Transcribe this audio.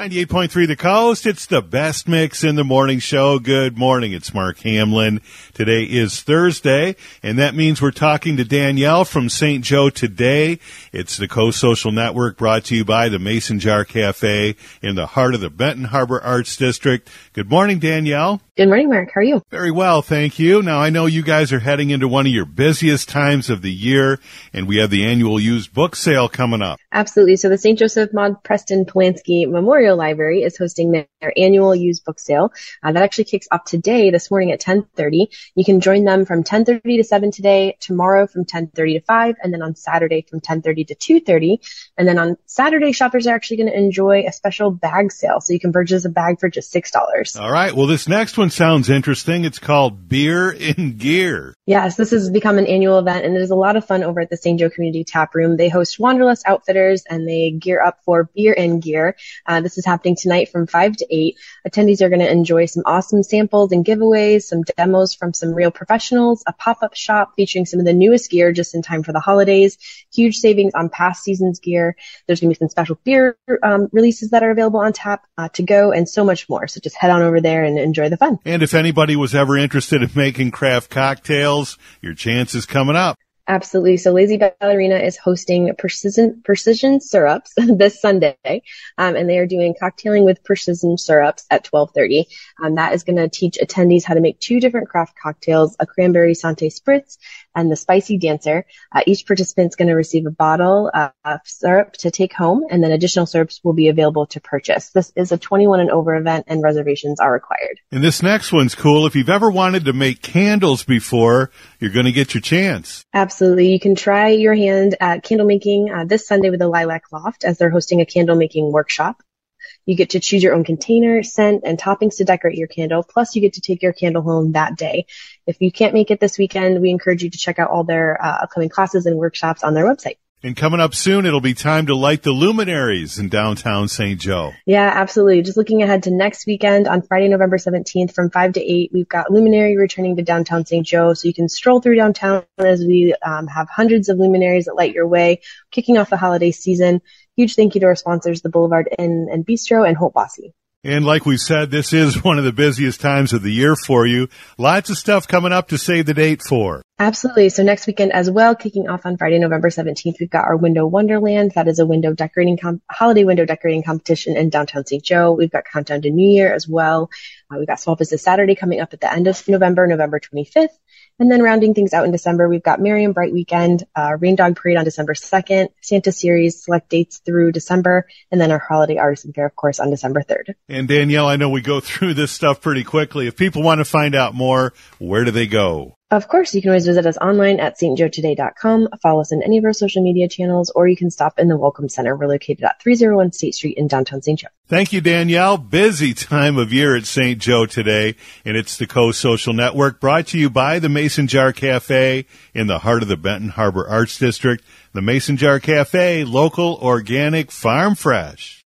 98.3 The Coast. It's the best mix in the morning show. Good morning. It's Mark Hamlin. Today is Thursday, and that means we're talking to Danielle from St. Joe today. It's the Coast Social Network brought to you by the Mason Jar Cafe in the heart of the Benton Harbor Arts District. Good morning, Danielle. Good morning, Mark. How are you? Very well, thank you. Now, I know you guys are heading into one of your busiest times of the year, and we have the annual used book sale coming up. Absolutely. So the St. Joseph Maud Preston Palenske Memorial Library is hosting their annual used book sale. Uh, that actually kicks off today, this morning at 10:30. You can join them from 10:30 to 7 today, tomorrow from 10:30 to 5, and then on Saturday from 10:30 to 2:30. And then on Saturday, shoppers are actually going to enjoy a special bag sale, so you can purchase a bag for just six dollars. All right. Well, this next one sounds interesting. It's called Beer in Gear. Yes, this has become an annual event, and there's a lot of fun over at the St. Joe Community Tap Room. They host Wanderlust Outfitters, and they gear up for Beer and Gear. Uh, this is happening tonight from 5 to 8. Attendees are going to enjoy some awesome samples and giveaways, some demos from some real professionals, a pop-up shop featuring some of the newest gear just in time for the holidays, huge savings on past seasons gear. There's going to be some special beer um, releases that are available on tap uh, to go, and so much more. So just head on over there and enjoy the fun. And if anybody was ever interested in making craft cocktails, your chance is coming up. Absolutely. So Lazy Ballerina is hosting precision precision syrups this Sunday, um, and they are doing cocktailing with precision syrups at 12:30. Um, that is going to teach attendees how to make two different craft cocktails: a cranberry Sante spritz and the spicy dancer. Uh, each participant is going to receive a bottle uh, of syrup to take home, and then additional syrups will be available to purchase. This is a 21 and over event, and reservations are required. And this next one's cool. If you've ever wanted to make candles before, you're going to get your chance. Absolutely. You can try your hand at candle making uh, this Sunday with the Lilac Loft as they're hosting a candle making workshop. You get to choose your own container, scent, and toppings to decorate your candle. Plus, you get to take your candle home that day. If you can't make it this weekend, we encourage you to check out all their uh, upcoming classes and workshops on their website. And coming up soon, it'll be time to light the luminaries in downtown St. Joe. Yeah, absolutely. Just looking ahead to next weekend on Friday, November 17th from 5 to 8, we've got Luminary returning to downtown St. Joe. So you can stroll through downtown as we um, have hundreds of luminaries that light your way, kicking off the holiday season. Huge thank you to our sponsors, the Boulevard Inn and Bistro and Holt Bossy. And like we said, this is one of the busiest times of the year for you. Lots of stuff coming up to save the date for. Absolutely. So next weekend as well, kicking off on Friday, November 17th, we've got our Window Wonderland. That is a window decorating, com- holiday window decorating competition in downtown St. Joe. We've got Countdown to New Year as well. Uh, we've got Small Business Saturday coming up at the end of November, November 25th. And then rounding things out in December, we've got Merry and Bright Weekend, uh, Reindog Parade on December 2nd, Santa Series, select dates through December, and then our Holiday Artisan Fair, of course, on December 3rd. And Danielle, I know we go through this stuff pretty quickly. If people want to find out more, where do they go? Of course, you can always visit us online at stjoetoday.com, follow us on any of our social media channels, or you can stop in the Welcome Center. We're located at 301 State Street in downtown St. Joe. Thank you, Danielle. Busy time of year at St. Joe today, and it's the Coast Social Network brought to you by the Mason Jar Cafe in the heart of the Benton Harbor Arts District. The Mason Jar Cafe, local, organic, farm fresh.